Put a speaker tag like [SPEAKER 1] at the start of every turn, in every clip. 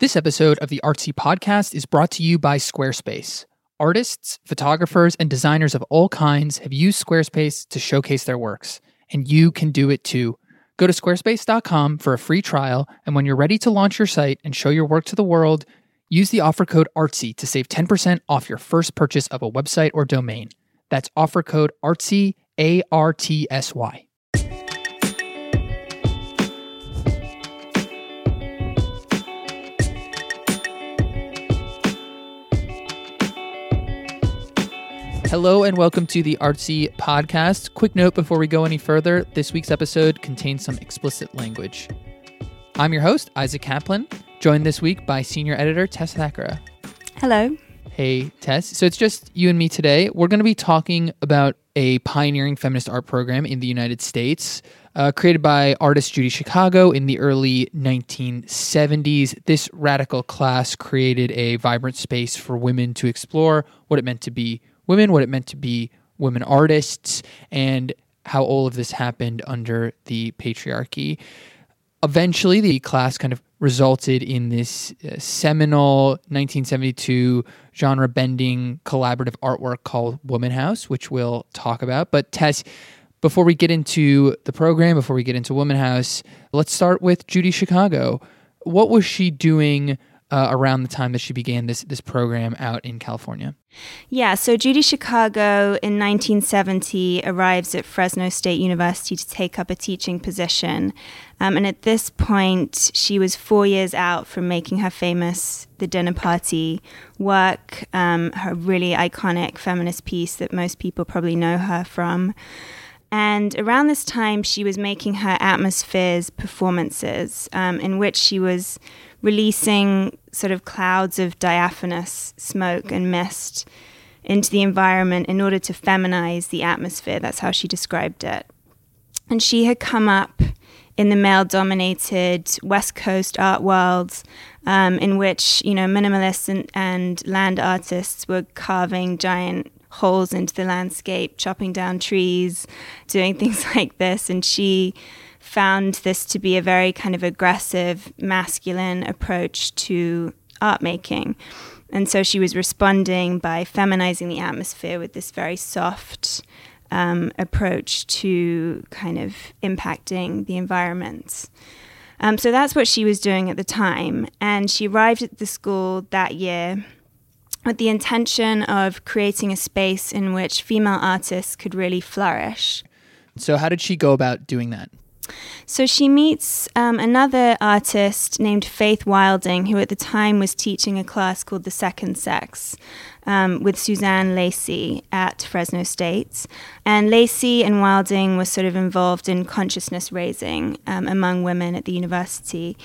[SPEAKER 1] This episode of the Artsy podcast is brought to you by Squarespace. Artists, photographers, and designers of all kinds have used Squarespace to showcase their works, and you can do it too. Go to squarespace.com for a free trial, and when you're ready to launch your site and show your work to the world, use the offer code ARTSY to save 10% off your first purchase of a website or domain. That's offer code ARTSY, A R T S Y. Hello and welcome to the Artsy podcast. Quick note before we go any further this week's episode contains some explicit language. I'm your host, Isaac Kaplan, joined this week by senior editor Tess Thackara.
[SPEAKER 2] Hello.
[SPEAKER 1] Hey, Tess. So it's just you and me today. We're going to be talking about a pioneering feminist art program in the United States. Uh, created by artist Judy Chicago in the early 1970s. This radical class created a vibrant space for women to explore what it meant to be women, what it meant to be women artists, and how all of this happened under the patriarchy. Eventually, the class kind of resulted in this uh, seminal 1972 genre bending collaborative artwork called Womanhouse, which we'll talk about. But Tess, before we get into the program, before we get into Womanhouse, let's start with Judy Chicago. What was she doing uh, around the time that she began this this program out in California?
[SPEAKER 2] Yeah, so Judy Chicago in 1970 arrives at Fresno State University to take up a teaching position. Um, and at this point, she was four years out from making her famous The Dinner Party work, um, her really iconic feminist piece that most people probably know her from. And around this time, she was making her atmospheres performances, um, in which she was releasing sort of clouds of diaphanous smoke and mist into the environment in order to feminize the atmosphere. That's how she described it. And she had come up in the male dominated West Coast art world, um, in which, you know, minimalists and, and land artists were carving giant holes into the landscape, chopping down trees, doing things like this. And she found this to be a very kind of aggressive, masculine approach to art making. And so she was responding by feminizing the atmosphere with this very soft um, approach to kind of impacting the environment. Um, so that's what she was doing at the time. And she arrived at the school that year with the intention of creating a space in which female artists could really flourish.
[SPEAKER 1] So, how did she go about doing that?
[SPEAKER 2] So she meets um, another artist named Faith Wilding, who at the time was teaching a class called The Second Sex um, with Suzanne Lacy at Fresno State. And Lacy and Wilding were sort of involved in consciousness raising um, among women at the university.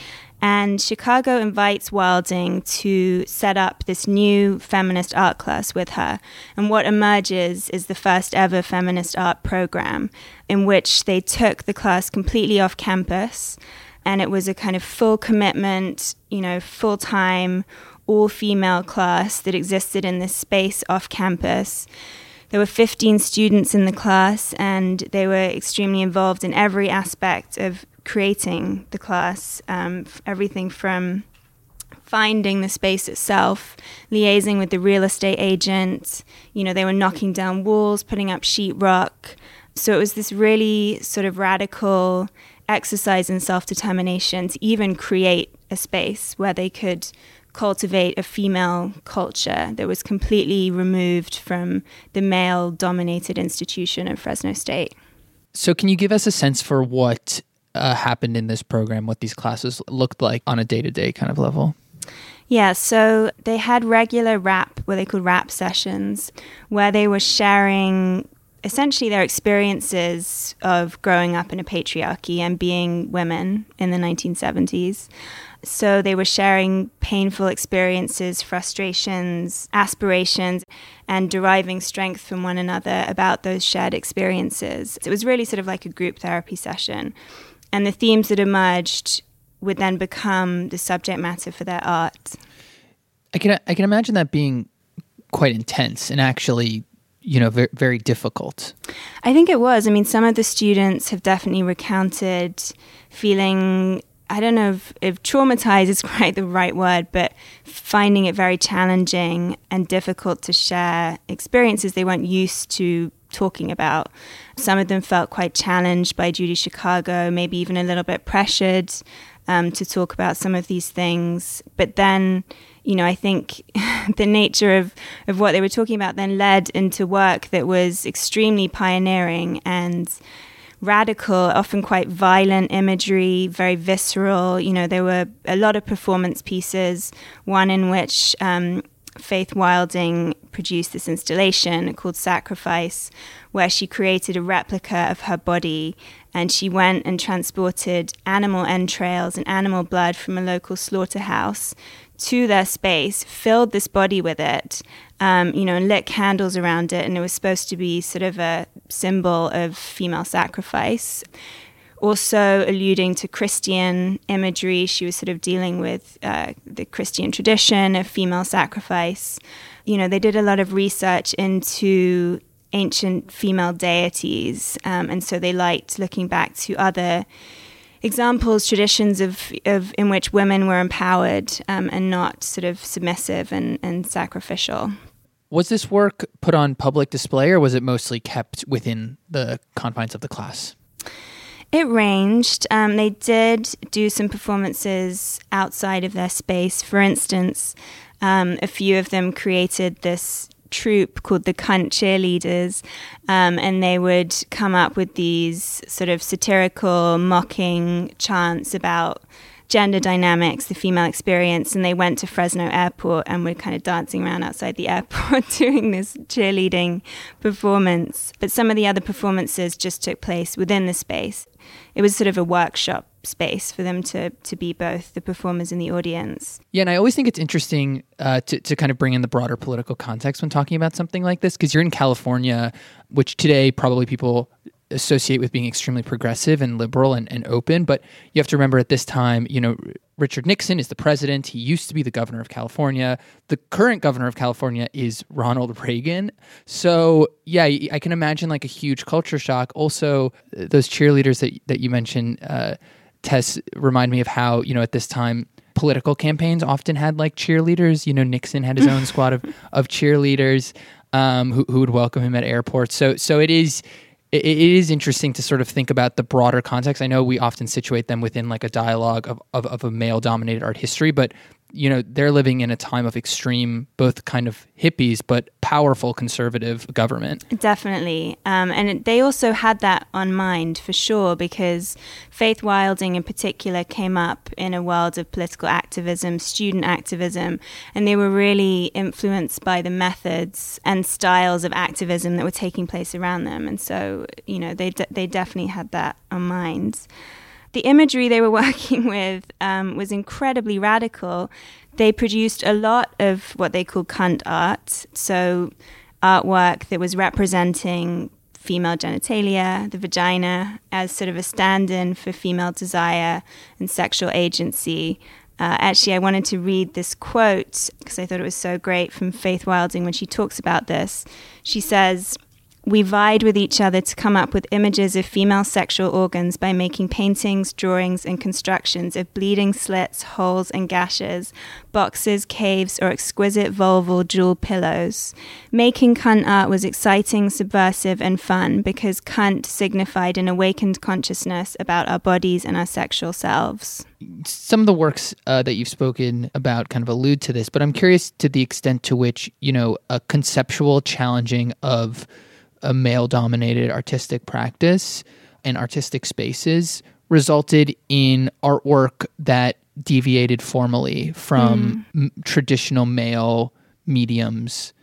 [SPEAKER 2] And Chicago invites Wilding to set up this new feminist art class with her. And what emerges is the first ever feminist art program, in which they took the class completely off campus. And it was a kind of full commitment, you know, full time, all female class that existed in this space off campus. There were 15 students in the class, and they were extremely involved in every aspect of creating the class, um, everything from finding the space itself, liaising with the real estate agent. You know, they were knocking down walls, putting up sheetrock. So it was this really sort of radical exercise in self determination to even create a space where they could cultivate a female culture that was completely removed from the male dominated institution of Fresno State.
[SPEAKER 1] So, can you give us a sense for what uh, happened in this program, what these classes looked like on a day to day kind of level?
[SPEAKER 2] Yeah, so they had regular rap, what they called rap sessions, where they were sharing essentially their experiences of growing up in a patriarchy and being women in the 1970s. So they were sharing painful experiences, frustrations, aspirations, and deriving strength from one another about those shared experiences. It was really sort of like a group therapy session and the themes that emerged would then become the subject matter for their art.
[SPEAKER 1] I can I can imagine that being quite intense and actually you know very, very difficult.
[SPEAKER 2] I think it was. I mean, some of the students have definitely recounted feeling I don't know if, if traumatized is quite the right word, but finding it very challenging and difficult to share experiences they weren't used to talking about. Some of them felt quite challenged by Judy Chicago, maybe even a little bit pressured um, to talk about some of these things. But then, you know, I think the nature of, of what they were talking about then led into work that was extremely pioneering and radical, often quite violent imagery, very visceral. You know, there were a lot of performance pieces, one in which um, Faith Wilding produced this installation called Sacrifice, where she created a replica of her body and she went and transported animal entrails and animal blood from a local slaughterhouse to their space, filled this body with it, um, you know, and lit candles around it, and it was supposed to be sort of a symbol of female sacrifice. Also, alluding to Christian imagery, she was sort of dealing with uh, the Christian tradition of female sacrifice. You know, they did a lot of research into ancient female deities, um, and so they liked looking back to other examples, traditions of, of in which women were empowered um, and not sort of submissive and, and sacrificial.
[SPEAKER 1] Was this work put on public display or was it mostly kept within the confines of the class?
[SPEAKER 2] It ranged. Um, they did do some performances outside of their space. For instance, um, a few of them created this troupe called the Cunt Cheerleaders, um, and they would come up with these sort of satirical, mocking chants about gender dynamics, the female experience, and they went to Fresno Airport and were kind of dancing around outside the airport doing this cheerleading performance. But some of the other performances just took place within the space. It was sort of a workshop space for them to to be both the performers and the audience.
[SPEAKER 1] Yeah, and I always think it's interesting uh, to to kind of bring in the broader political context when talking about something like this because you're in California, which today probably people associate with being extremely progressive and liberal and, and open. But you have to remember at this time, you know, Richard Nixon is the president. He used to be the governor of California. The current governor of California is Ronald Reagan. So, yeah, I can imagine like a huge culture shock. Also, those cheerleaders that, that you mentioned, uh, Tess remind me of how you know at this time political campaigns often had like cheerleaders. You know, Nixon had his own squad of of cheerleaders um, who who would welcome him at airports. So so it is it, it is interesting to sort of think about the broader context. I know we often situate them within like a dialogue of, of, of a male dominated art history, but you know they're living in a time of extreme both kind of hippies but powerful conservative government.
[SPEAKER 2] Definitely. Um, and they also had that on mind for sure because faith wilding in particular came up in a world of political activism student activism and they were really influenced by the methods and styles of activism that were taking place around them. And so you know they, de- they definitely had that on mind the imagery they were working with um, was incredibly radical. They produced a lot of what they call cunt art, so artwork that was representing female genitalia, the vagina, as sort of a stand in for female desire and sexual agency. Uh, actually, I wanted to read this quote because I thought it was so great from Faith Wilding when she talks about this. She says, we vied with each other to come up with images of female sexual organs by making paintings, drawings, and constructions of bleeding slits, holes, and gashes, boxes, caves, or exquisite vulval jewel pillows. Making cunt art was exciting, subversive, and fun because cunt signified an awakened consciousness about our bodies and our sexual selves.
[SPEAKER 1] Some of the works uh, that you've spoken about kind of allude to this, but I'm curious to the extent to which, you know, a conceptual challenging of a male dominated artistic practice and artistic spaces resulted in artwork that deviated formally from mm. m- traditional male mediums.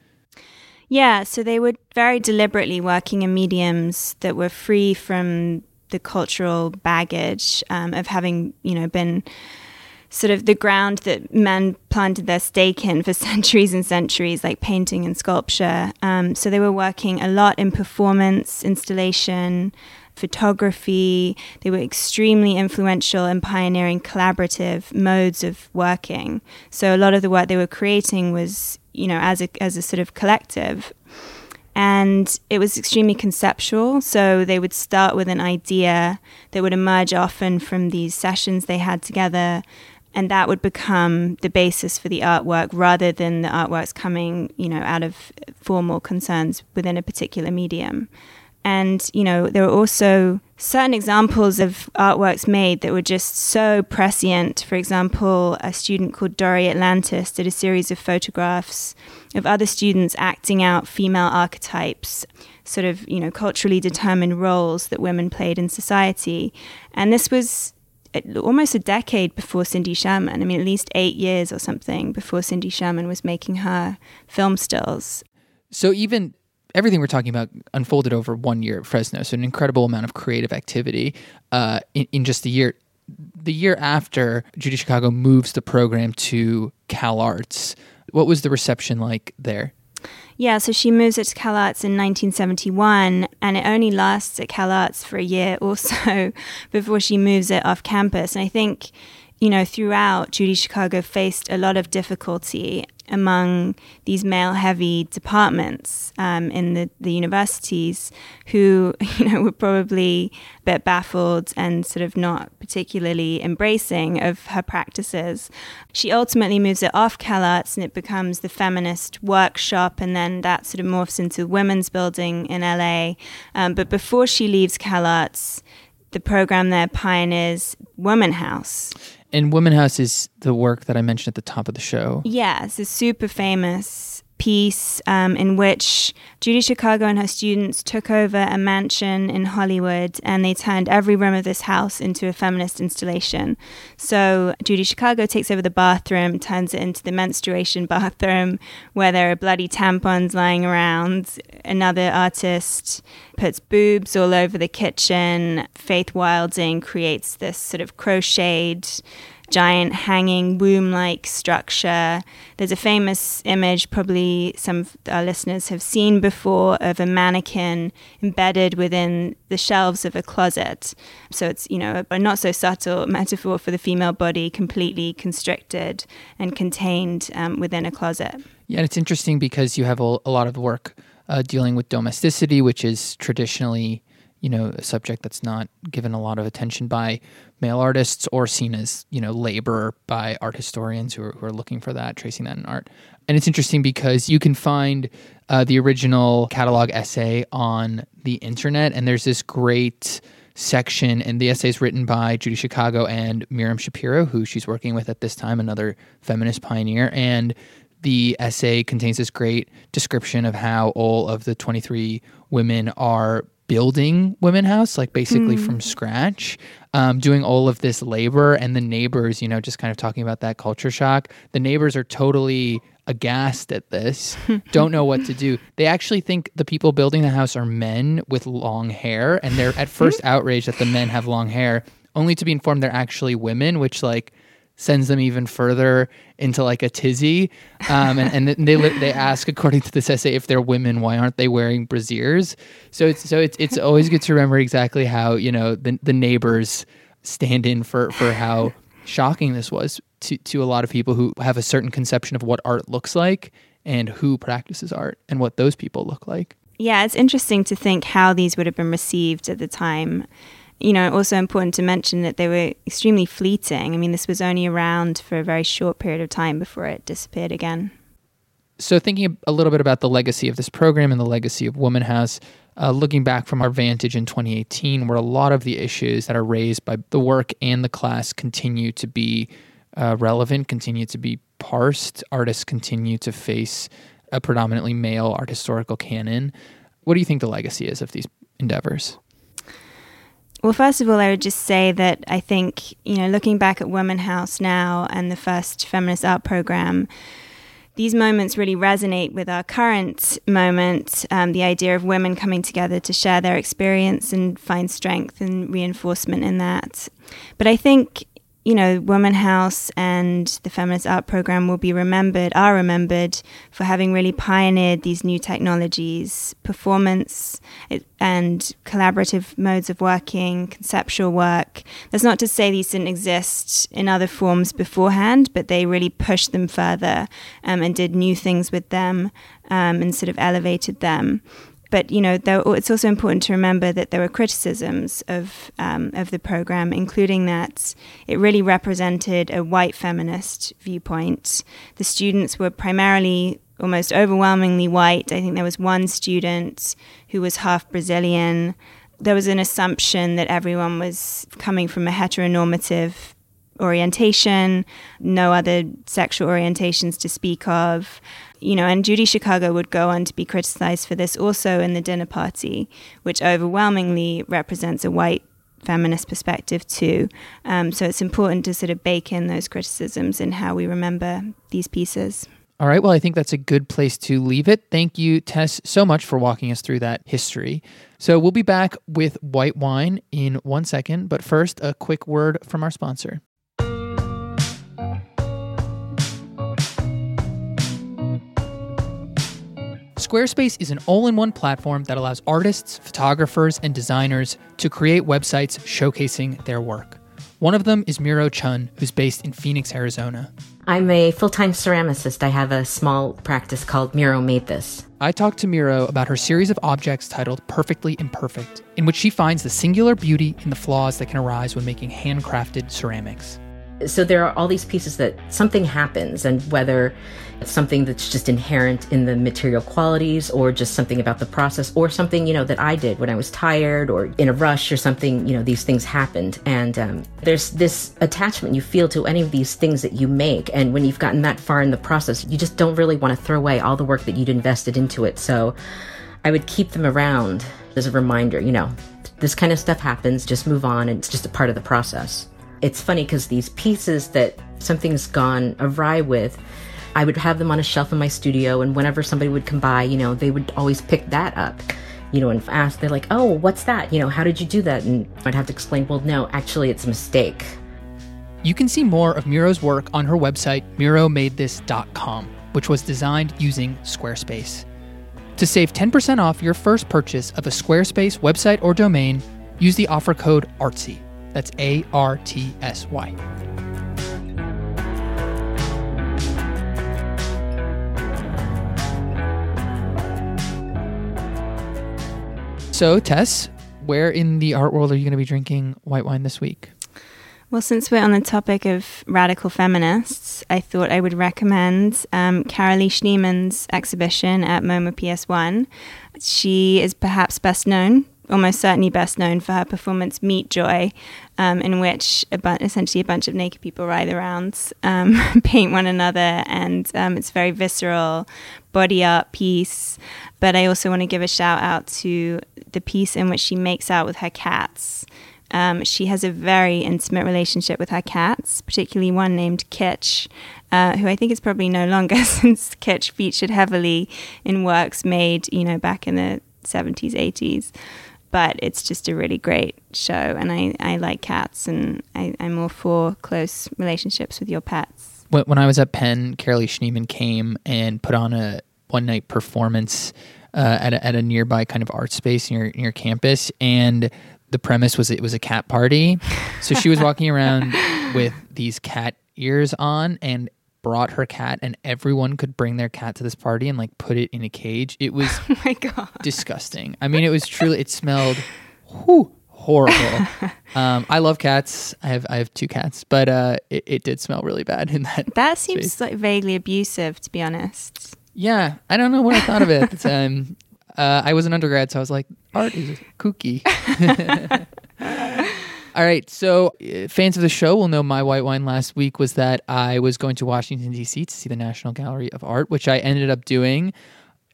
[SPEAKER 2] Yeah, so they were very deliberately working in mediums that were free from the cultural baggage um, of having, you know, been sort of the ground that men planted their stake in for centuries and centuries, like painting and sculpture. Um, so they were working a lot in performance, installation, photography. They were extremely influential in pioneering collaborative modes of working. So a lot of the work they were creating was, you know, as a, as a sort of collective. And it was extremely conceptual. So they would start with an idea that would emerge often from these sessions they had together. And that would become the basis for the artwork rather than the artworks coming, you know, out of formal concerns within a particular medium. And, you know, there were also certain examples of artworks made that were just so prescient. For example, a student called Dori Atlantis did a series of photographs of other students acting out female archetypes, sort of, you know, culturally determined roles that women played in society. And this was almost a decade before Cindy Sherman. I mean, at least eight years or something before Cindy Sherman was making her film stills.
[SPEAKER 1] So even everything we're talking about unfolded over one year at Fresno. So an incredible amount of creative activity uh, in, in just the year. The year after, Judy Chicago moves the program to CalArts. What was the reception like there?
[SPEAKER 2] Yeah, so she moves it to CalArts in 1971, and it only lasts at CalArts for a year or so before she moves it off campus. And I think, you know, throughout, Judy Chicago faced a lot of difficulty among these male heavy departments um, in the, the universities who you know were probably a bit baffled and sort of not particularly embracing of her practices. She ultimately moves it off CalArts and it becomes the feminist workshop and then that sort of morphs into women's building in LA. Um, but before she leaves CalArts, the program there pioneers Womanhouse
[SPEAKER 1] and Womanhouse is the work that I mentioned at the top of the show.
[SPEAKER 2] Yes, it's super famous piece um, in which Judy Chicago and her students took over a mansion in Hollywood and they turned every room of this house into a feminist installation. So Judy Chicago takes over the bathroom, turns it into the menstruation bathroom where there are bloody tampons lying around. Another artist puts boobs all over the kitchen. Faith Wilding creates this sort of crocheted giant hanging womb like structure. There's a famous image, probably some of our listeners have seen before, of a mannequin embedded within the shelves of a closet. So it's, you know, a not so subtle metaphor for the female body completely constricted and contained um, within a closet.
[SPEAKER 1] Yeah, and it's interesting because you have a, lot of work uh, dealing with domesticity, which is traditionally you know a subject that's not given a lot of attention by male artists or seen as you know labor by art historians who are, who are looking for that tracing that in art. And it's interesting because you can find uh, the original catalog essay on the internet and there's this great section and the essay is written by judy chicago and Miriam Schapiro who she's working with at this time another feminist pioneer. And the essay contains this great description of how all of the 23 women are building Women House, like basically mm. from scratch, um, doing all of this labor. And the neighbors, you know, just kind of talking about that culture shock. The neighbors are totally aghast at this, don't know what to do. They actually think the people building the house are men with long hair, and they're at first outraged that the men have long hair, only to be informed they're actually women, which, like, sends them even further into like a tizzy. Um, and, and they they ask, according to this essay, if they're women, why aren't they wearing brasiers? So it's so it's it's always good to remember exactly how you know the the neighbors stand in for for how shocking this was to to a lot of people who have a certain conception of what art looks like and who practices art and what those people look like.
[SPEAKER 2] Yeah, it's interesting to think how these would have been received at the time you know, also important to mention that they were extremely fleeting. I mean, this was only around for a very short period of time before it disappeared again.
[SPEAKER 1] So, thinking a little bit about the legacy of this program and the legacy of Womanhouse, uh, looking back from our vantage in 2018, where a lot of the issues that are raised by the work and the class continue to be uh, relevant, continue to be parsed, artists continue to face a predominantly male art historical canon. What do you think the legacy is of these endeavors?
[SPEAKER 2] Well, first of all, I would just say that I think, you know, looking back at Womanhouse now and the first feminist art program, these moments really resonate with our current moment um, the idea of women coming together to share their experience and find strength and reinforcement in that. But I think you know, Womanhouse and the Feminist Art Program will be remembered, are remembered for having really pioneered these new technologies, performance and collaborative modes of working, conceptual work. That's not to say these didn't exist in other forms beforehand, but they really pushed them further um, and did new things with them um, and sort of elevated them but you know, it's also important to remember that there were criticisms of um, of the program, including that it really represented a white feminist viewpoint. The students were primarily, almost overwhelmingly white. I think there was one student who was half Brazilian. There was an assumption that everyone was coming from a heteronormative orientation, no other sexual orientations to speak of you know, and Judy Chicago would go on to be criticized for this also in the dinner party, which overwhelmingly represents a white feminist perspective too. Um, so it's important to sort of bake in those criticisms in how we remember these pieces.
[SPEAKER 1] All right. Well, I think that's a good place to leave it. Thank you, Tess, so much for walking us through that history. So we'll be back with white wine in one second. But first, a quick word from our sponsor. Squarespace is an all in one platform that allows artists, photographers, and designers to create websites showcasing their work. One of them is Miro Chun, who's based in Phoenix, Arizona.
[SPEAKER 3] I'm a full time ceramicist. I have a small practice called Miro Made This.
[SPEAKER 1] I talked to Miro about her series of objects titled Perfectly Imperfect, in which she finds the singular beauty in the flaws that can arise when making handcrafted ceramics
[SPEAKER 3] so there are all these pieces that something happens and whether it's something that's just inherent in the material qualities or just something about the process or something you know that i did when i was tired or in a rush or something you know these things happened. And um, there's this attachment you feel to any of these things that you make. And when you've gotten that far in the process you just don't really want to throw away all the work that you'd invested into it. So i would keep them around as a reminder you know this kind of stuff happens just move on and it's just a part of the process it's funny because these pieces that something's gone awry with, I would have them on a shelf in my studio, and whenever somebody would come by, you know, they would always pick that up, you know, and ask, they're like, oh, what's that? You know, how did you do that? And I'd have to explain, well, no, actually, it's a mistake.
[SPEAKER 1] You can see more of Miro's work on her website, miromadethis.com, which was designed using Squarespace. To save 10% off your first purchase of a Squarespace website or domain, use the offer code ARTSY. That's A R T S Y. So, Tess, where in the art world are you going to be drinking white wine this week?
[SPEAKER 2] Well, since we're on the topic of radical feminists, I thought I would recommend um, Carolee Schneemann's exhibition at MoMA PS1. She is perhaps best known almost certainly best known for her performance Meat Joy, um, in which a bu- essentially a bunch of naked people ride around, um, paint one another, and um, it's very visceral body art piece. But I also want to give a shout out to the piece in which she makes out with her cats. Um, she has a very intimate relationship with her cats, particularly one named Kitch, uh, who I think is probably no longer since Kitch featured heavily in works made, you know, back in the 70s, 80s but it's just a really great show and I, I like cats and I, I'm all for close relationships with your pets.
[SPEAKER 1] When, I was at Penn, Carolee Schneemann came and put on a one night performance uh, at, a, at a nearby kind of art space near near campus and the premise was it was a cat party. So she was walking around with these cat ears on and brought her cat and everyone could bring their cat to this party and like put it in a cage. It was
[SPEAKER 2] oh my god
[SPEAKER 1] disgusting. I mean, it was truly it smelled whew, horrible. um, I love cats. I have I have two cats, but uh, it, it did smell really bad in that.
[SPEAKER 2] That seems space. like vaguely abusive, to be honest.
[SPEAKER 1] Yeah, I don't know what I thought of it. at um, uh, I was an undergrad, so I was like, art is kooky. All right. So, uh, fans of the show will know my white wine last week was that I was going to Washington, D.C. to see the National Gallery of Art, which I ended up doing.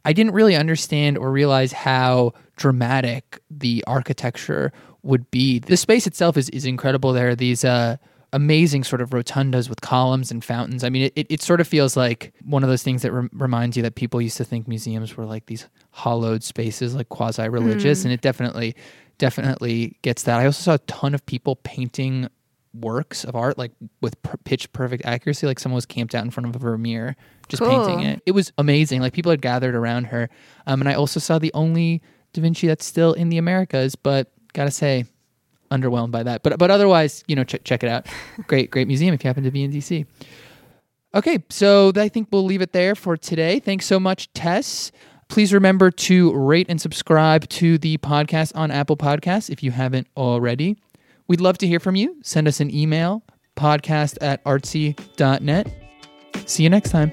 [SPEAKER 1] I didn't really understand or realize how dramatic the architecture would be. The space itself is, is incredible. There are these uh, amazing sort of rotundas with columns and fountains. I mean, it, it, it sort of feels like one of those things that re- reminds you that people used to think museums were like these hollowed spaces, like quasi religious. Mm. And it definitely definitely gets that. I also saw a ton of people painting works of art, like with per- pitch perfect accuracy. Like someone was camped out in front of a Vermeer just
[SPEAKER 2] Cool.
[SPEAKER 1] painting it. It was amazing. Like people had gathered around her. Um, and I also saw the only Da Vinci that's still in the Americas, but gotta say, underwhelmed by that. But but otherwise, you know, ch- check it out. great, great museum if you happen to be in DC. Okay, so I think we'll leave it there for today. Thanks so much, Tess. Please remember to rate and subscribe to the podcast on Apple Podcasts if you haven't already. We'd love to hear from you. Send us an email, podcast at artsy.net. See you next time.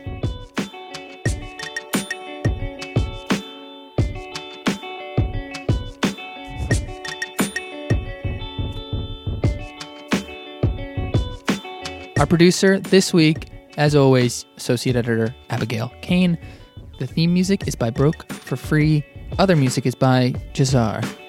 [SPEAKER 1] Our producer this week, as always, associate editor Abigail Cain. The theme music is by Broke for free. Other music is by Jahzzar.